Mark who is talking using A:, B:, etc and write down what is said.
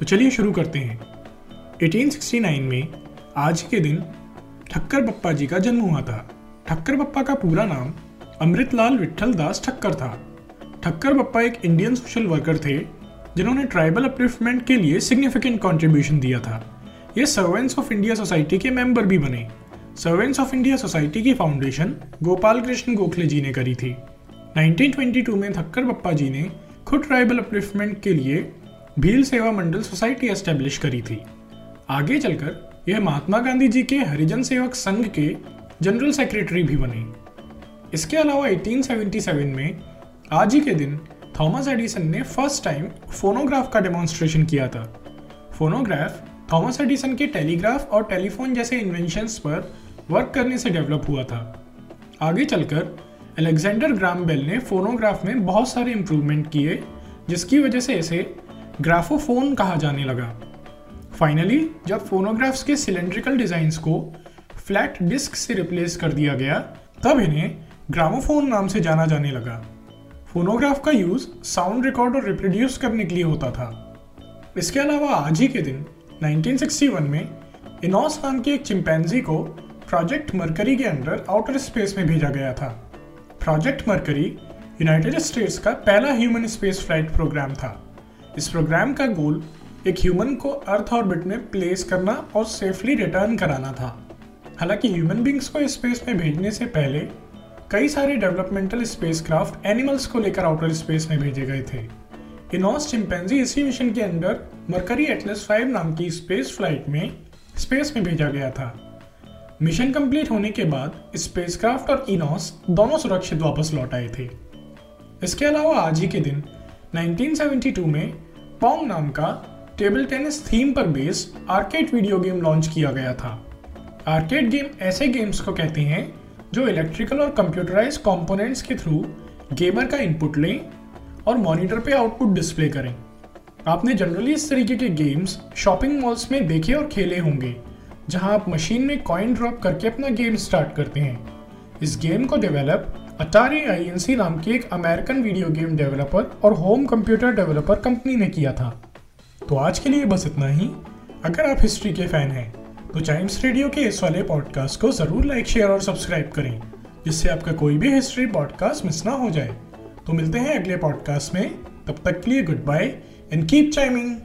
A: तो चलिए शुरू करते हैं। 1869 में आज के दिन ठक्कर बप्पा जी का जन्म हुआ था। ठक्कर बप्पा का पूरा नाम अमृतलाल विट्ठल दास ठक्कर था। ठक्कर बप्पा एक इंडियन सोशल वर्कर थे, जिन्होंने ट्राइबल अपलिफ्टमेंट के लिए सिग्निफिकेंट कंट्रीब्यूशन दिया था। ये सर्वेंट्स ऑफ़ इंडिया सोसाइटी के मेंबर भी बने। सर्वेंट्स ऑफ़ इंडिया सोसाइटी की फाउंडेशन गोपाल कृष्ण गोखले जी ने करी थी। 1922 में थक्कर बप्पा जी ने खुद ट्राइबल अपलिफ्टमेंट के लिए भील सेवा मंडल सोसाइटी एस्टेब्लिश करी थी। आगे चलकर यह महात्मा गांधी जी के हरिजन सेवक संघ के जनरल सेक्रेटरी भी बने। इसके अलावा 1877 में आज ही के दिन थॉमस एडिसन ने फ़र्स्ट टाइम फोनोग्राफ का डेमोन्स्ट्रेशन किया था। फोनोग्राफ थॉमस एडिसन के टेलीग्राफ और टेलीफोन जैसे इन्वेंशंस पर वर्क करने से डेवलप हुआ था। आगे चलकर अलेक्जेंडर ग्राम बेल ने फोनोग्राफ में बहुत सारे इम्प्रूवमेंट किए, जिसकी वजह से इसे ग्राफोफोन कहा जाने लगा। फाइनली जब फोनोग्राफ्स के सिलेंड्रिकल डिजाइन्स को फ्लैट डिस्क से रिप्लेस कर दिया गया, तब इन्हें ग्रामोफोन नाम से जाना जाने लगा। फोनोग्राफ का यूज़ साउंड रिकॉर्ड और रिप्रोड्यूस करने के लिए होता था। इसके अलावा आज ही के दिन 1961 में इनोस नाम के एक चिंपैंजी को प्रोजेक्ट मरकरी के अंडर आउटर स्पेस में भेजा गया था। प्रोजेक्ट मरकरी यूनाइटेड स्टेट्स का पहला ह्यूमन स्पेस फ़्लाइट प्रोग्राम था। इस प्रोग्राम का गोल एक ह्यूमन को अर्थ ऑर्बिट में प्लेस करना और सेफली रिटर्न कराना था। हालाँकि ह्यूमन बींग्स को स्पेस में भेजने से पहले कई सारे डेवलपमेंटल स्पेसक्राफ्ट एनिमल्स को लेकर आउटर स्पेस में भेजे गए थे। इनोस चिंपैंजी इसी मिशन के अंदर मरकरी एटलस 5 नाम की स्पेस फ़्लाइट में स्पेस में भेजा गया था। मिशन कंप्लीट होने के बाद स्पेसक्राफ्ट और इनोस दोनों सुरक्षित वापस लौट आए थे। इसके अलावा आज ही के दिन 1972 में पोंग नाम का टेबल टेनिस थीम पर based arcade video game launch किया गया था। आर्केड गेम ऐसे गेम्स को कहते हैं जो इलेक्ट्रिकल और कंप्यूटराइज कंपोनेंट्स के थ्रू गेमर का इनपुट लें और मॉनिटर पे आउटपुट डिस्प्ले करें। आपने जनरली इस तरीके के गेम्स शॉपिंग मॉल्स में देखे और खेले होंगे, जहाँ आप मशीन में कॉइन ड्रॉप करके अपना गेम स्टार्ट करते हैं। इस गेम को डेवलप अटारी आई नाम की एक अमेरिकन वीडियो गेम डेवलपर और होम कंप्यूटर डेवलपर कंपनी ने किया था। तो आज के लिए बस इतना ही। अगर आप हिस्ट्री के फ़ैन हैं तो चाइम्स रेडियो के इस वाले पॉडकास्ट को ज़रूर लाइक शेयर और सब्सक्राइब करें, जिससे आपका कोई भी हिस्ट्री पॉडकास्ट मिस ना हो जाए। तो मिलते हैं अगले पॉडकास्ट में। तब तक के लिए good bye and keep chiming